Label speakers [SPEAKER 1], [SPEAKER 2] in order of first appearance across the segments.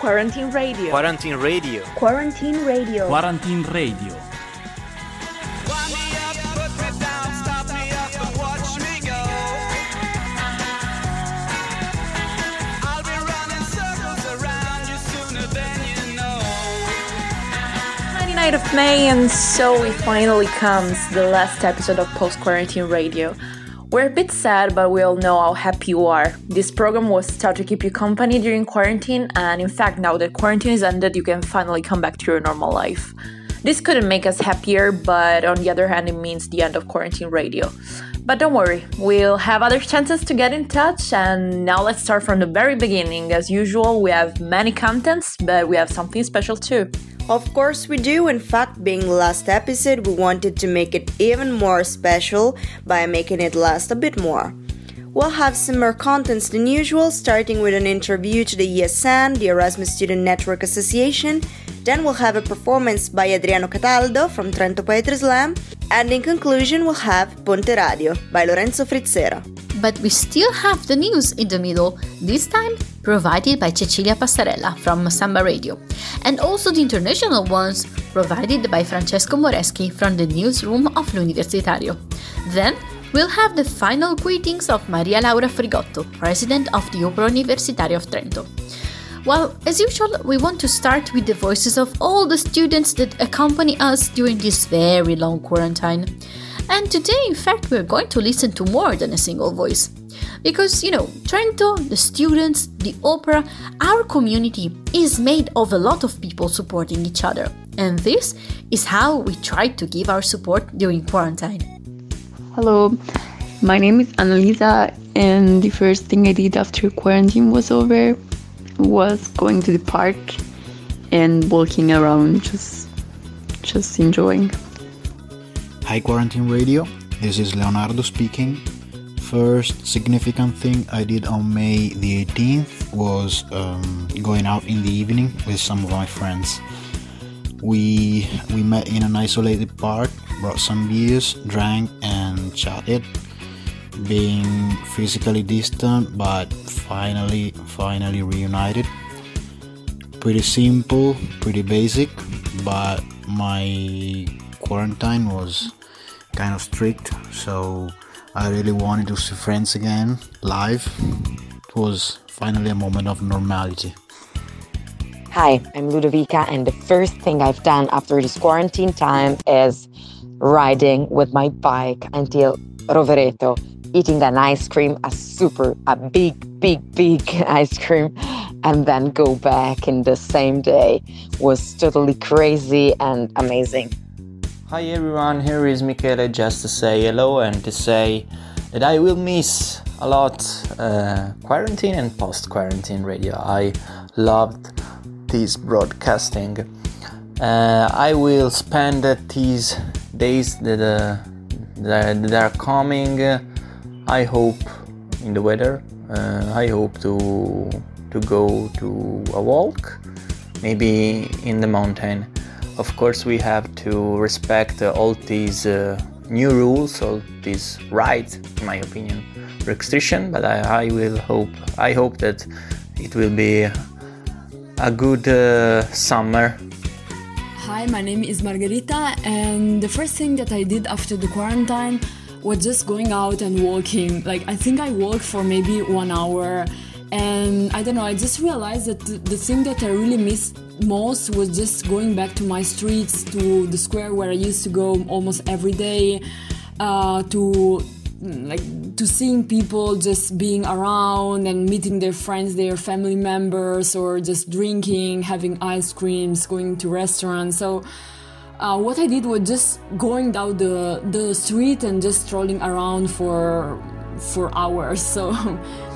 [SPEAKER 1] Quarantine Radio.
[SPEAKER 2] Quarantine Radio.
[SPEAKER 1] Quarantine Radio.
[SPEAKER 3] Quarantine Radio.
[SPEAKER 1] Night of May, and so it finally comes the last episode of Post Quarantine Radio. We're a bit sad, but we all know how happy you are. This program was started to keep you company during quarantine, and in fact, now that quarantine is ended, you can finally come back to your normal life. This couldn't make us happier, but on the other hand, it means the end of quarantine radio. But don't worry, we'll have other chances to get in touch, and now let's start from the very beginning. As usual, we have many contents, but we have something special too.
[SPEAKER 4] Of course, we do. In fact, being last episode, we wanted to make it even more special by making it last a bit more. We'll have some more contents than usual, starting with an interview to the ESN, the Erasmus Student Network Association. Then we'll have a performance by Adriano Cataldo from Trento Poetry Slam. And in conclusion, we'll have Ponte Radio by Lorenzo Frizzera.
[SPEAKER 5] But we still have the news in the middle, this time provided by Cecilia Passarella from Samba Radio, and also the international ones provided by Francesco Moreschi from the newsroom of L'Universitario. Then we'll have the final greetings of Maria Laura Frigotto, president of the Opera Universitaria of Trento. Well, as usual, we want to start with the voices of all the students that accompany us during this very long quarantine. And today, in fact, we're going to listen to more than a single voice. Because, you know, Trento, the students, the opera, our community is made of a lot of people supporting each other. And this is how we try to give our support during quarantine.
[SPEAKER 6] Hello, my name is Annalisa, and the first thing I did after quarantine was over was going to the park and walking around, just just enjoying.
[SPEAKER 7] Hi Quarantine Radio, this is Leonardo speaking. First significant thing I did on May the 18th was um, going out in the evening with some of my friends. We we met in an isolated park, brought some beers, drank, and chatted. Being physically distant, but finally finally reunited. Pretty simple, pretty basic, but my quarantine was kind of strict, so I really wanted to see friends again live. It was finally a moment of normality.
[SPEAKER 8] Hi, I'm Ludovica, and the first thing I've done after this quarantine time is riding with my bike until Rovereto, eating an ice cream, a super, a big, big, big ice cream, and then go back in the same day was totally crazy and amazing.
[SPEAKER 2] Hi everyone, here is Michele just to say hello and to say that I will miss a lot uh, quarantine and post quarantine radio. I loved this broadcasting. Uh, I will spend these days that, uh, that, are coming, I hope, in the weather. Uh, I hope to, to go to a walk, maybe in the mountain of course we have to respect uh, all these uh, new rules all these rights in my opinion restriction but I, I, will hope i hope that it will be a good uh, summer.
[SPEAKER 9] Hi my name is margarita and the first thing that i did after the quarantine was just going out and walking. Like i think i walked for maybe one hour and i don't know i just realized that the, thing that i really missed most was just going back to my streets, to the square where I used to go almost every day, uh, to like to seeing people just being around and meeting their friends, their family members, or just drinking, having ice creams, going to restaurants. So. Uh, what I did was just going down the, the street and just strolling around for for hours. So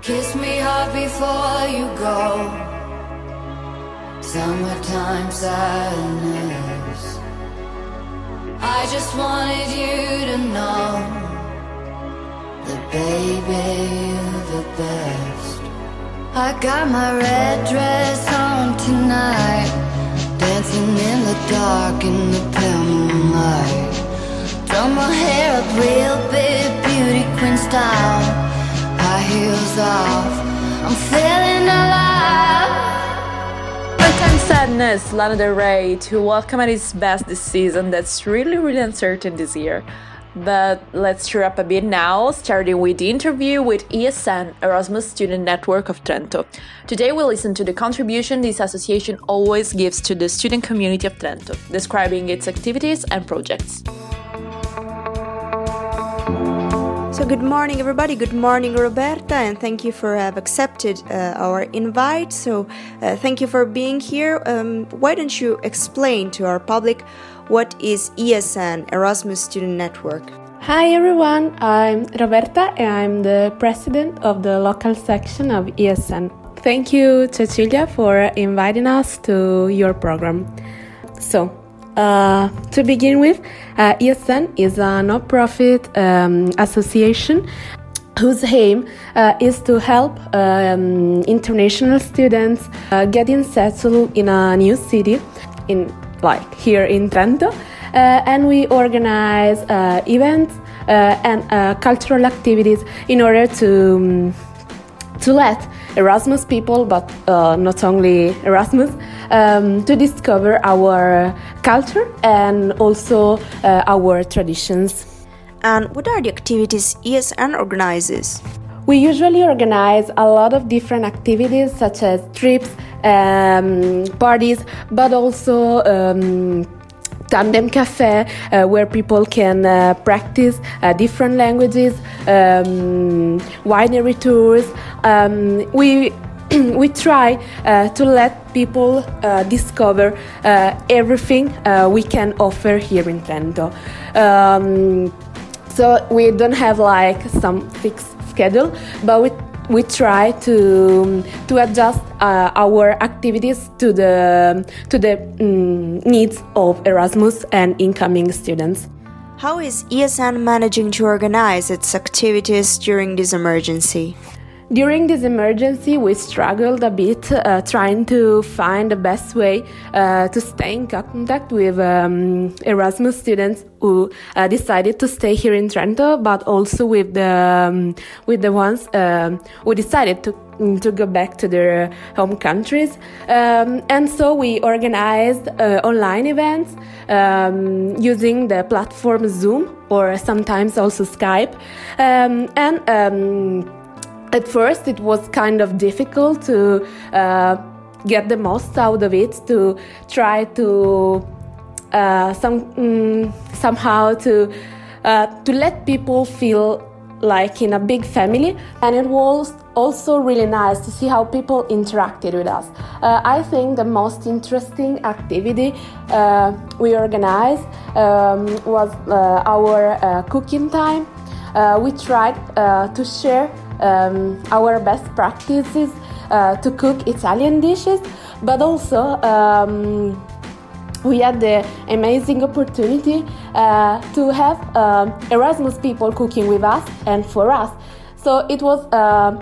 [SPEAKER 10] Kiss me hard before you go. Summertime sadness. I just wanted you to know that, baby, you're the best. I got my red dress on tonight, dancing in the dark in the pale moonlight. Throw my hair up real big, beauty queen style.
[SPEAKER 1] High heels off, I'm feeling alive goodness, Lana Del Rey to welcome at its best this season. That's really, really uncertain this year. But let's cheer up a bit now, starting with the interview with ESN, Erasmus Student Network of Trento. Today we listen to the contribution this association always gives to the student community of Trento, describing its activities and projects.
[SPEAKER 4] So, good morning, everybody. Good morning, Roberta, and thank you for have accepted uh, our invite. So, uh, thank you for being here. Um, why don't you explain to our public what is ESN, Erasmus Student Network?
[SPEAKER 3] Hi everyone, I'm Roberta and I'm the president of the local section of ESN. Thank you, Cecilia, for inviting us to your program. So, uh, to begin with, uh, ESN is a non-profit um, association whose aim uh, is to help um, international students uh, getting settled in a new city in like here in Trento, uh, and we organize uh, events and cultural activities in order to um, to let Erasmus people, but not only Erasmus, um, to discover our culture and also uh, our traditions.
[SPEAKER 4] And what are the activities ESN organizes?
[SPEAKER 3] We usually organize a lot of different activities such as trips, um, parties, but also um, tandem cafe uh, where people can uh, practice uh, different languages, um, winery tours. Um, we we try uh, to let people uh, discover uh, everything we can offer here in Trento. Um, so we don't have like some fixed schedule, but we we try to to adjust uh, our activities to the to the um, needs of Erasmus and incoming students.
[SPEAKER 4] How is ESN managing to organize its activities during this emergency?
[SPEAKER 3] During this emergency, we struggled a bit uh, trying to find the best way uh, to stay in contact with um, Erasmus students who uh, decided to stay here in Trento, but also with the um, with the ones um, who decided to to go back to their home countries. Um, and so we organized uh, online events um, using the platform Zoom or sometimes also Skype. Um, and at first it was kind of difficult to uh, get the most out of it to try to uh, some mm, somehow to uh, to let people feel like in a big family. And it was also really nice to see how people interacted with us. Uh, i think the most interesting activity uh, we organized um, was uh, our cooking time. We tried to share um, our best practices uh, to cook Italian dishes, but also um, we had the amazing opportunity uh, to have uh, Erasmus people cooking with us and for us. So it was uh,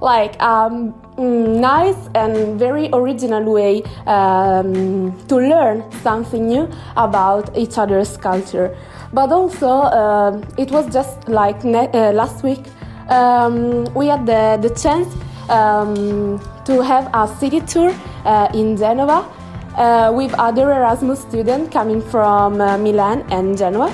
[SPEAKER 3] like a um, nice and very original way um, to learn something new about each other's culture. But also, uh, it was just like ne- uh, last week um, we had the, the chance um, to have a city tour uh, in Genova uh, with other Erasmus students coming from uh, Milan and Genoa.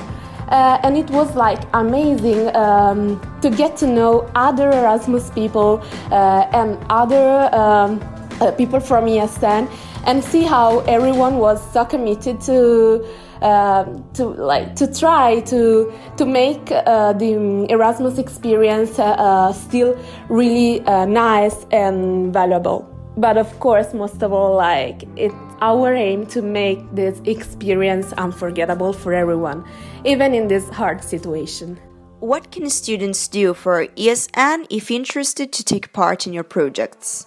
[SPEAKER 3] Uh, and it was like amazing um, to get to know other Erasmus people uh, and other um, uh, people from ESN and see how everyone was so committed to um, to like to try to to make uh, the Erasmus experience uh, uh, still really uh, nice and valuable. But of course, most of all, like it's our aim to make this experience unforgettable for everyone, even in this hard situation.
[SPEAKER 4] What can students do for ESN if interested to take part in your projects?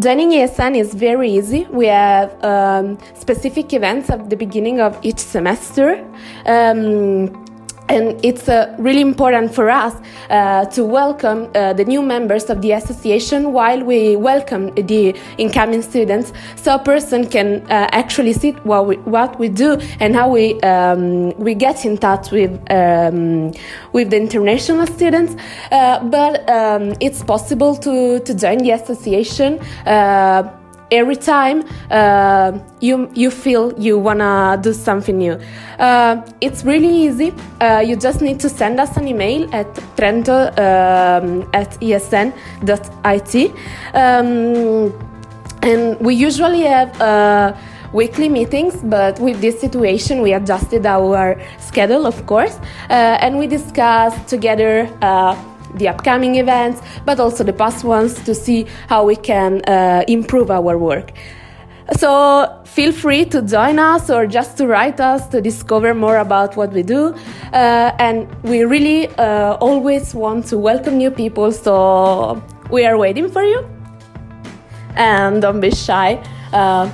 [SPEAKER 3] Joining ESN is very easy. We have um, specific events at the beginning of each semester. Um, and it's uh, really important for us uh, to welcome uh, the new members of the association while we welcome the incoming students so a person can uh, actually see what we, what we do and how we um, we get in touch with um, with the international students. Uh, but um, it's possible to, to join the association uh, every time uh, you you feel you wanna do something new. Uh, it's really easy. Uh, you just need to send us an email at trento um, at esn.it. Um, and we usually have uh, weekly meetings, but with this situation, we adjusted our schedule, of course, uh, and we discussed together uh, the upcoming events, but also the past ones to see how we can uh, improve our work. So feel free to join us or just to write us to discover more about what we do. Uh, and we really uh, always want to welcome new people, so we are waiting for you. And don't be shy. Uh,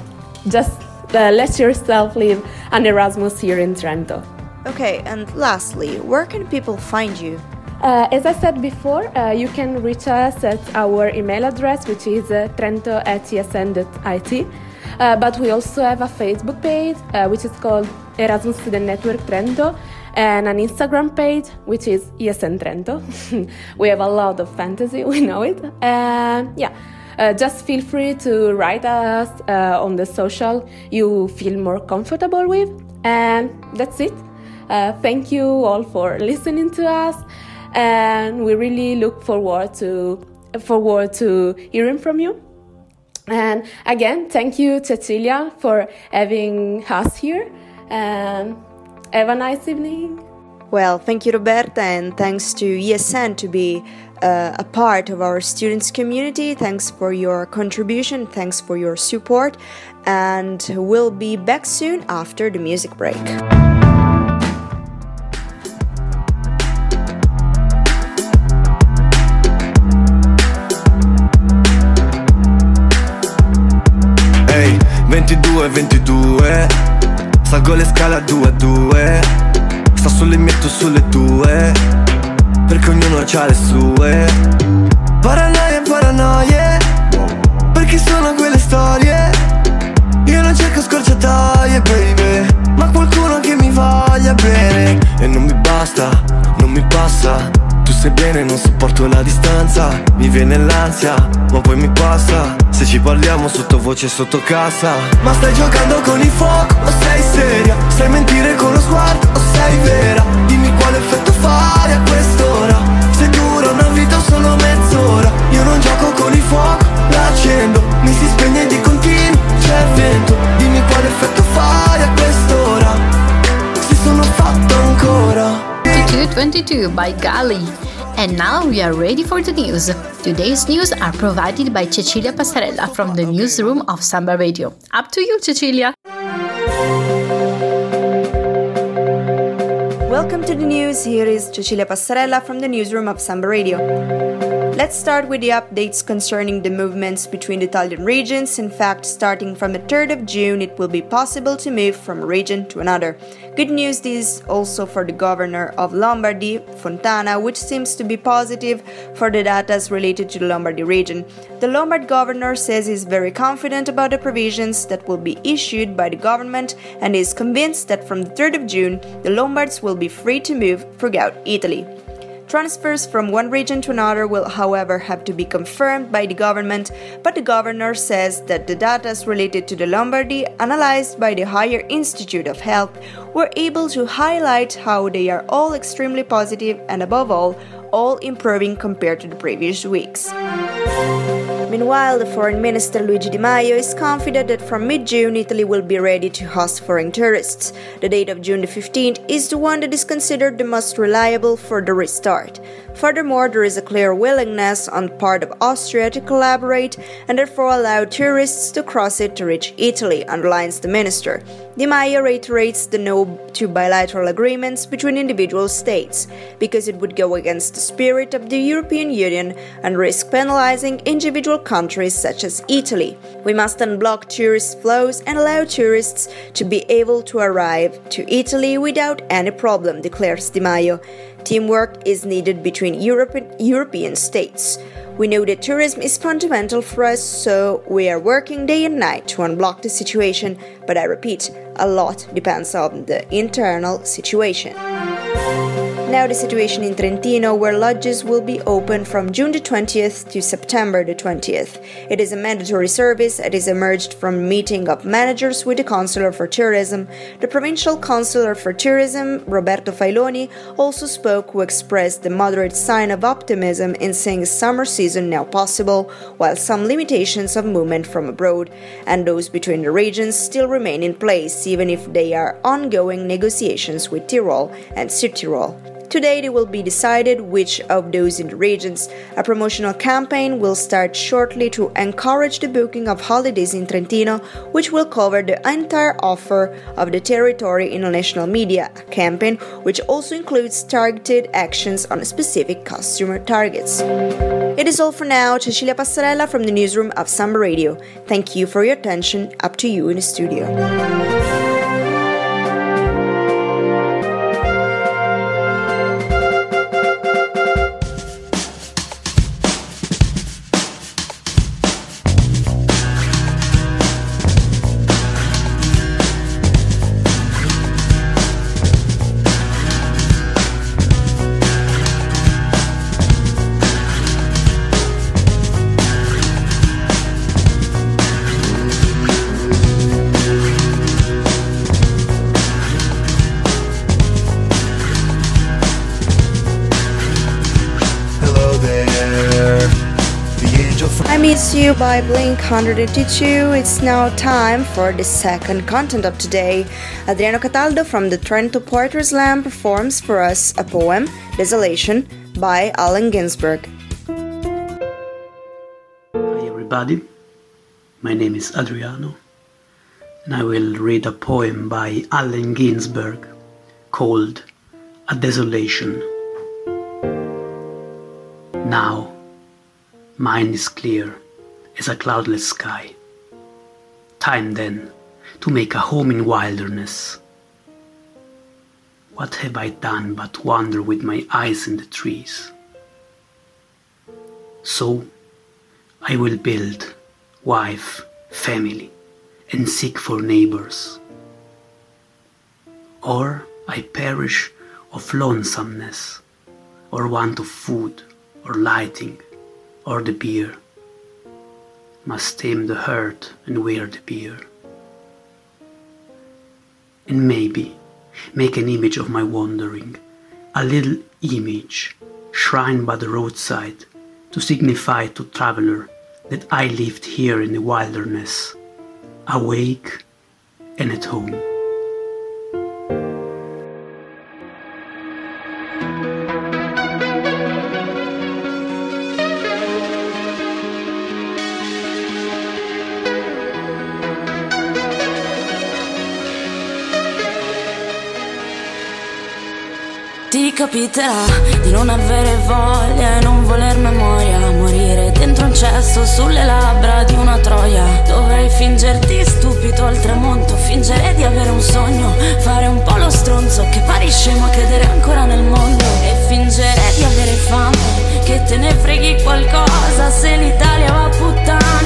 [SPEAKER 3] just uh, let yourself live an Erasmus here in Trento.
[SPEAKER 4] Okay, and lastly, where can people find you?
[SPEAKER 3] Uh, as I said before, uh, you can reach us at our email address, which is uh, trento at esn.it. Uh, but we also have a Facebook page, uh, which is called Erasmus Student Network Trento, and an Instagram page, which is ESN Trento. we have a lot of fantasy, we know it. Yeah, uh, just feel free to write us uh, on the social you feel more comfortable with. And that's it. Uh, thank you all for listening to us and we really look forward to forward to hearing from you. And again, thank you, Cecilia, for having us here. And have a nice evening.
[SPEAKER 4] Well, thank you, Roberta, and thanks to ESN to be uh, a part of our students' community. Thanks for your contribution. Thanks for your support. And we'll be back soon after the music break.
[SPEAKER 11] Le scale a 2 a 2 Sta sulle mie tu sulle tue Perché ognuno ha le sue. Paranoia e paranoie Perché sono quelle storie. Io non cerco scorciatoie baby Ma qualcuno che mi voglia bene. E non mi basta, non mi passa. Tu sai bene non sopporto la distanza Mi viene l'ansia, ma poi mi passa ci parliamo sottovoce sotto casa. Ma stai giocando con il fuoco o sei seria? Sai mentire con lo sguardo o sei vera? Dimmi quale effetto fai a quest'ora. Se dura una vita o solo mezz'ora. Io non gioco con il fuoco, l'accendo Mi si spegne di continuo, c'è vento. Dimmi quale effetto fai a quest'ora. Se sono fatto ancora.
[SPEAKER 5] 2222 by Gali. And now we are ready for the news. Today's news are provided by Cecilia Passarella from the newsroom of Samba Radio. Up to you, Cecilia.
[SPEAKER 4] Welcome to the news. Here is Cecilia Passarella from the newsroom of Samba Radio. Let's start with the updates concerning the movements between the Italian regions. In fact, starting from the 3rd of June, it will be possible to move from a region to another. Good news is also for the governor of Lombardy, Fontana, which seems to be positive for the data related to the Lombardy region. The Lombard governor says he's very confident about the provisions that will be issued by the government and is convinced that from the 3rd of June, the Lombards will be free to move throughout Italy. Transfers from one region to another will, however, have to be confirmed by the government, but the governor says that the data related to the Lombardy, analyzed by the Higher Institute of Health, were able to highlight how they are all extremely positive and, above all, all improving compared to the previous weeks. Meanwhile, the Foreign Minister Luigi Di Maio is confident that from mid June Italy will be ready to host foreign tourists. The date of June the 15th is the one that is considered the most reliable for the restart. Furthermore, there is a clear willingness on the part of Austria to collaborate and therefore allow tourists to cross it to reach Italy, underlines the minister. Di Maio reiterates the no to bilateral agreements between individual states, because it would go against the spirit of the European Union and risk penalizing individual countries such as Italy. We must unblock tourist flows and allow tourists to be able to arrive to Italy without any problem, declares Di Maio. Teamwork is needed between Europe European states. We know that tourism is fundamental for us, so we are working day and night to unblock the situation, but I repeat, a lot depends on the internal situation. Now, the situation in Trentino, where lodges will be open from June the 20th to September the 20th. It is a mandatory service that is emerged from meeting of managers with the Consular for Tourism. The Provincial Consular for Tourism, Roberto Failoni, also spoke who expressed the moderate sign of optimism in seeing summer season now possible, while some limitations of movement from abroad and those between the regions still remain in place, even if they are ongoing negotiations with Tyrol and Südtirol. Today, it will be decided which of those in the regions. A promotional campaign will start shortly to encourage the booking of holidays in Trentino, which will cover the entire offer of the territory in national media. A campaign which also includes targeted actions on specific customer targets. It is all for now. Cecilia Passarella from the newsroom of Samba Radio. Thank you for your attention. Up to you in the studio. By Blink 182. It's now time for the second content of today. Adriano Cataldo from the Trento Poetry Slam performs for us a poem, Desolation, by Allen Ginsberg.
[SPEAKER 12] Hi everybody, my name is Adriano and I will read a poem by Allen Ginsberg called A Desolation. Now, mine is clear as a cloudless sky. Time then to make a home in wilderness. What have I done but wander with my eyes in the trees? So, I will build wife, family, and seek for neighbors. Or I perish of lonesomeness, or want of food, or lighting, or the beer. Must tame the hurt and wear the beer. And maybe make an image of my wandering, a little image, shrine by the roadside, to signify to traveler that I lived here in the wilderness, awake and at home.
[SPEAKER 13] Capiterà di non avere voglia e non voler memoria Morire dentro un cesso sulle labbra di una troia. Dovrei fingerti stupito al tramonto Fingere di avere un sogno Fare un po' lo stronzo che pari scemo a credere ancora nel mondo. E fingere di avere fame Che te ne freghi qualcosa Se l'Italia va a puttane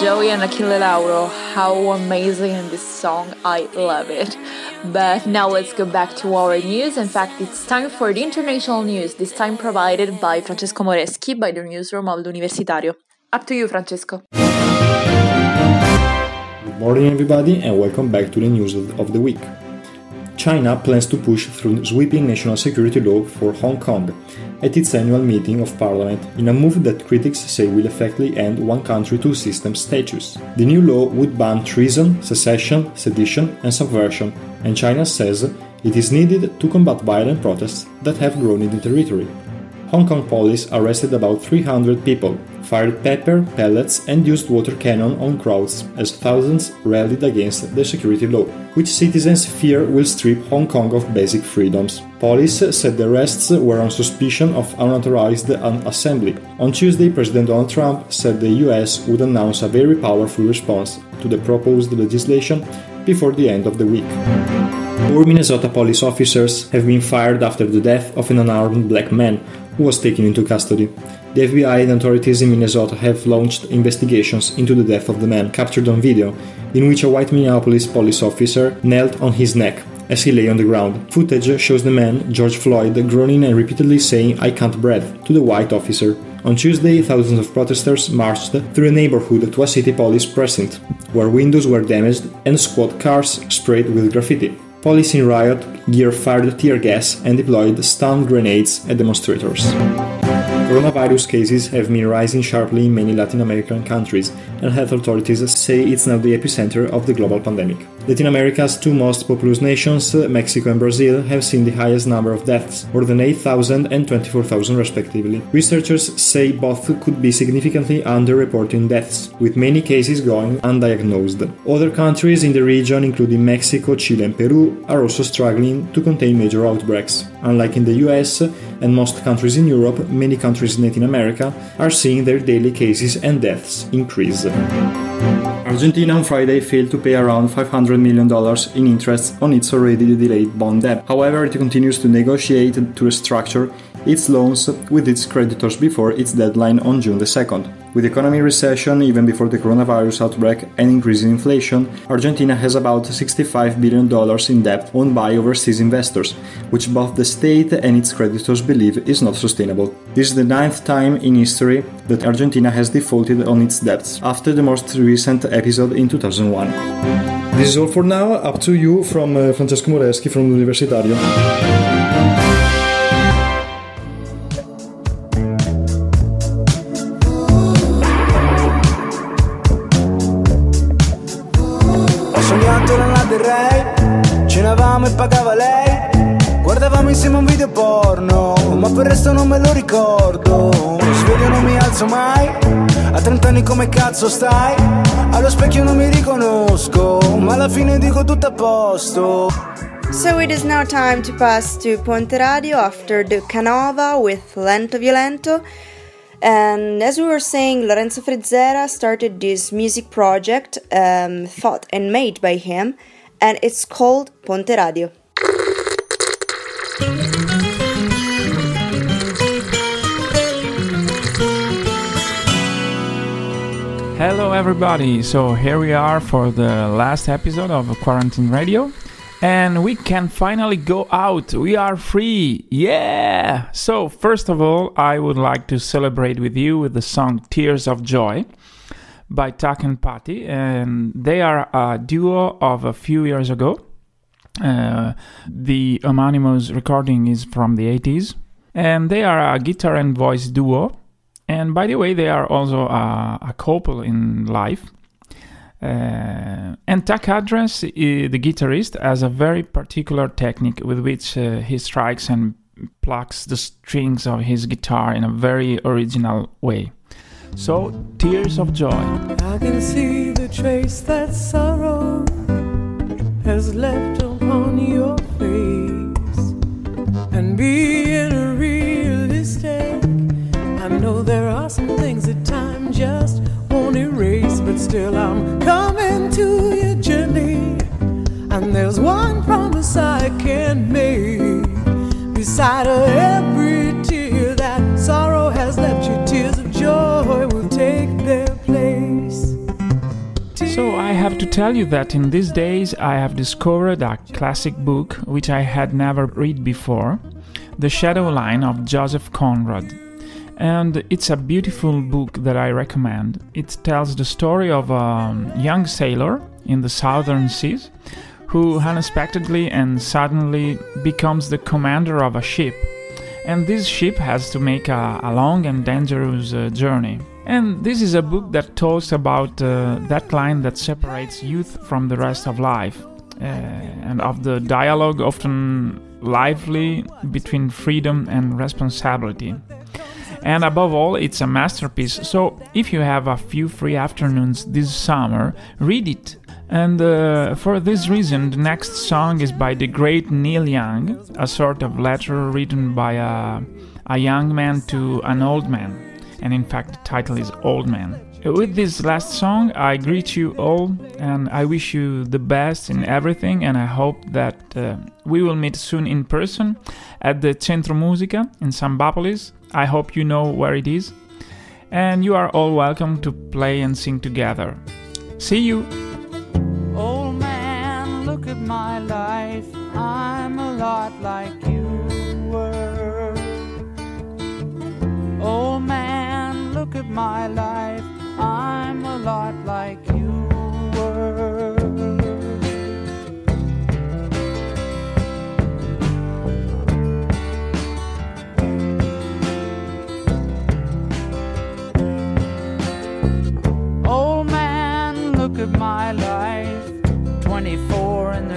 [SPEAKER 1] Joey and Achille Lauro, how amazing in this song, I love it. But now let's go back to our news. In fact, it's time for the international news, this time provided by Francesco Moreschi by the newsroom of l'Universitario. Up to you, Francesco.
[SPEAKER 14] Good morning, everybody, and welcome back to the news of of the week. China plans to push through sweeping national security law for Hong Kong at its annual meeting of parliament in a move that critics say will effectively end one country two systems status. The new law would ban treason, secession, sedition, and subversion, and China says it is needed to combat violent protests that have grown in the territory. Hong Kong police arrested about 300 people, fired pepper, pellets, and used water cannon on crowds as thousands rallied against the security law, which citizens fear will strip Hong Kong of basic freedoms. Police said the arrests were on suspicion of unauthorized assembly. On Tuesday, President Donald Trump said the US would announce a very powerful response to the proposed legislation before the end of the week. Four Minnesota police officers have been fired after the death of an unarmed black man who was taken into custody. The FBI and authorities in Minnesota have launched investigations into the death of the man captured on video, in which a white Minneapolis police officer knelt on his neck as he lay on the ground. Footage shows the man, George Floyd, groaning and repeatedly saying, I can't breathe, to the white officer. On Tuesday, thousands of protesters marched through a neighborhood to a city police precinct, where windows were damaged and squad cars sprayed with graffiti. Police in riot gear fired tear gas and deployed stun grenades at demonstrators. Coronavirus cases have been rising sharply in many Latin American countries, and health authorities say it's now the epicenter of the global pandemic. Latin America's two most populous nations, Mexico and Brazil, have seen the highest number of deaths, more than 8,000 and 24,000 respectively. Researchers say both could be significantly underreporting deaths, with many cases going undiagnosed. Other countries in the region, including Mexico, Chile, and Peru, are also struggling to contain major outbreaks. Unlike in the US and most countries in Europe, many countries in Latin America are seeing their daily cases and deaths increase. Argentina on Friday failed to pay around $500 million in interest on its already delayed bond debt. However, it continues to negotiate to restructure its loans with its creditors before its deadline on June the 2nd. With economy recession even before the coronavirus outbreak and increasing inflation, Argentina has about $65 billion in debt owned by overseas investors, which both the state and its creditors believe is not sustainable. This is the ninth time in history that Argentina has defaulted on its debts, after the most recent episode in 2001. This is all for now. Up to you from uh, Francesco Moreschi from Universitario.
[SPEAKER 15] Cazzo stai? Allo specchio non mi riconosco Ma alla fine dico tutto a posto
[SPEAKER 4] So it is now time to pass to Ponte Radio after the Canova with Lento Violento. And as we were saying, Lorenzo Frizzera started this music project um, thought and made by him and it's called Ponte Radio.
[SPEAKER 16] Everybody. So, here we are for the last episode of Quarantine Radio, and we can finally go out. We are free. Yeah! So, first of all, I would like to celebrate with you with the song Tears of Joy by Tuck and Patti, and they are a duo of a few years ago. Uh, the Homonymous recording is from the 80s, and they are a guitar and voice duo. And by the way, they are also a, a couple in life. Uh, and Tuck Andress, the guitarist, has a very particular technique with which uh, he strikes and plucks the strings of his guitar in a very original way. So, tears of joy.
[SPEAKER 17] I can see the trace that sorrow has left upon your face. And being still I'm coming to you gently. And there's one promise I can make beside every tear that sorrow has left you, tears of joy will take their place.
[SPEAKER 16] So, I have to tell you that in these days I have discovered a classic book which I had never read before The Shadow Line of Joseph Conrad. And it's a beautiful book that I recommend. It tells the story of a young sailor in the southern seas who unexpectedly and suddenly becomes the commander of a ship. And this ship has to make a, a long and dangerous uh, journey. And this is a book that talks about uh, that line that separates youth from the rest of life, uh, and of the dialogue often lively between freedom and responsibility. And above all, it's a masterpiece. So if you have a few free afternoons this summer, read it. And uh, for this reason, the next song is by the great Neil Young, a sort of letter written by a, a young man to an old man. And in fact, the title is Old Man. With this last song, I greet you all and I wish you the best in everything. And I hope that uh, we will meet soon in person at the Centro Musica in Sambapolis. I hope you know where it is. And you are all welcome to play and sing together. See you!
[SPEAKER 17] Old man, look at my life. I'm a lot like you were. Old man, look at my life. I'm a lot like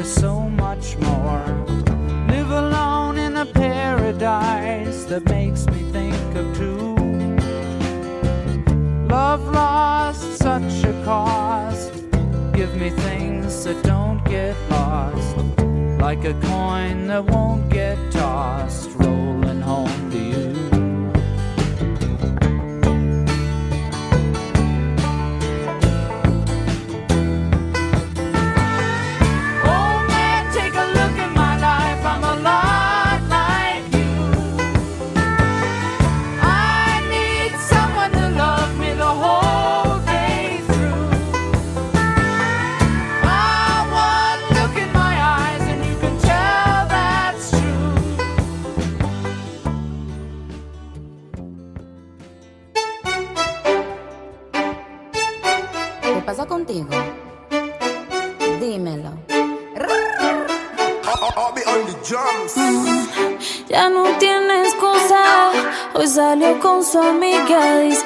[SPEAKER 17] there's so much more. Live alone in a paradise that makes me think of two. Love lost such a cost. Give me things that don't get lost. Like a coin that won't get tossed,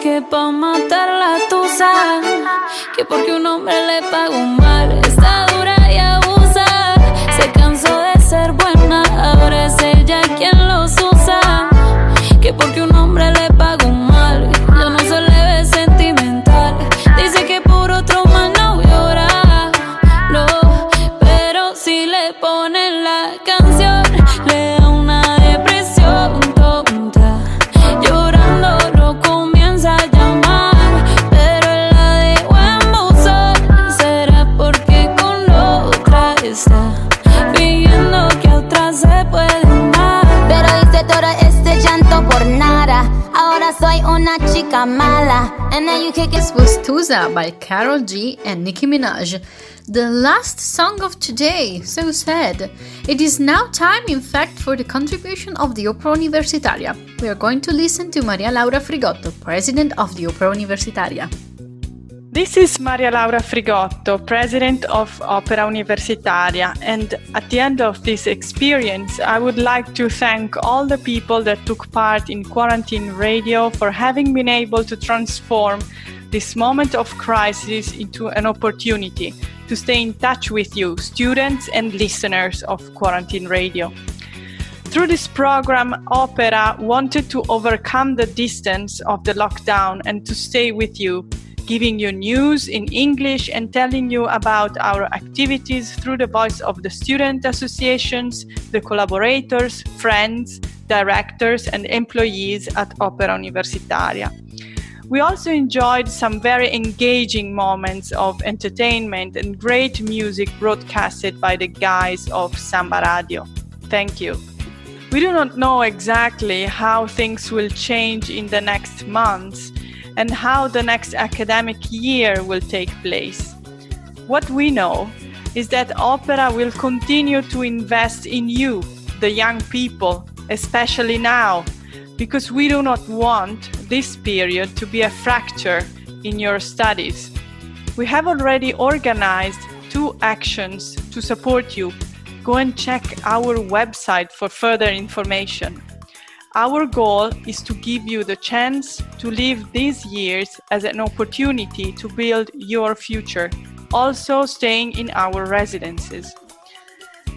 [SPEAKER 18] que pa' matar la tusa. Que porque un hombre le pagó mal. Está dura y abusa. Se cansó
[SPEAKER 5] by Karol G and Nicki Minaj. The last song of today, so sad. It is now time, in fact, for the contribution of the Opera Universitaria. We are going to listen to Maria Laura Frigotto, president of the Opera Universitaria.
[SPEAKER 19] This is Maria Laura Frigotto, president of Opera Universitaria, and at the end of this experience, I would like to thank all the people that took part in Quarantine Radio for having been able to transform this moment of crisis into an opportunity to stay in touch with you, students and listeners of Quarantine Radio. Through this program, Opera wanted to overcome the distance of the lockdown and to stay with you, giving you news in English and telling you about our activities through the voice of the student associations, the collaborators, friends, directors, and employees at Opera Universitaria. We also enjoyed some very engaging moments of entertainment and great music broadcasted by the guys of Samba Radio. Thank you. We do not know exactly how things will change in the next months and how the next academic year will take place. What we know is that opera will continue to invest in you, the young people, especially now, because we do not want this period to be a fracture in your studies. We have already organized two actions to support you. Go and check our website for further information. Our goal is to give you the chance to live these years as an opportunity to build your future, also staying in our residences.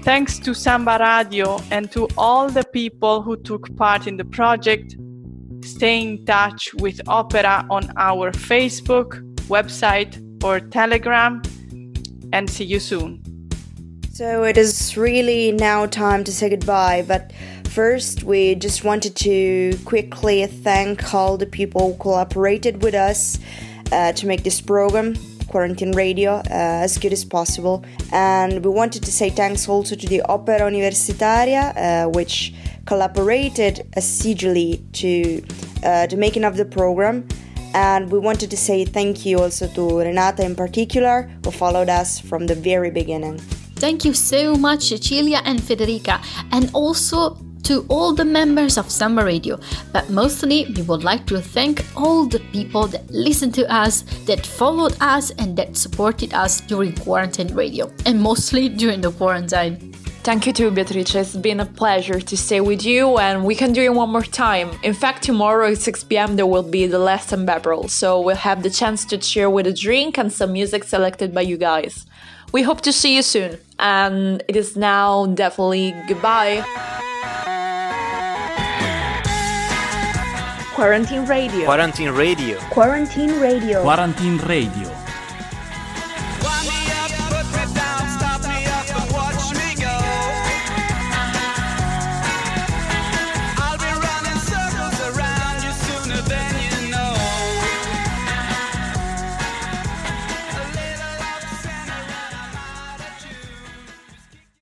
[SPEAKER 19] Thanks to Samba Radio and to all the people who took part in the project, stay in touch with Opera on our Facebook, website, or Telegram, and see you soon.
[SPEAKER 4] So it is really now time to say goodbye, but first we just wanted to quickly thank all the people who collaborated with us uh, to make this program quarantine radio uh, as good as possible. And we wanted to say thanks also to the opera universitaria uh, which collaborated assiduously to uh, the making of the program. And we wanted to say thank you also to renata in particular who followed us from the very beginning.
[SPEAKER 5] Thank you so much, Cecilia and Federica, and also to all the members of Sanba Radio. But mostly, we would like to thank all the people that listened to us, that followed us, and that supported us during quarantine radio, and mostly during the quarantine.
[SPEAKER 1] Thank you too, Beatrice. It's been a pleasure to stay with you, and we can do it one more time. In fact, tomorrow at 6 pm there will be the last Embebrel, so we'll have the chance to cheer with a drink and some music selected by you guys. We hope to see you soon, and it is now definitely goodbye. Quarantine Radio.
[SPEAKER 2] Quarantine Radio.
[SPEAKER 1] Quarantine Radio.
[SPEAKER 20] Quarantine Radio.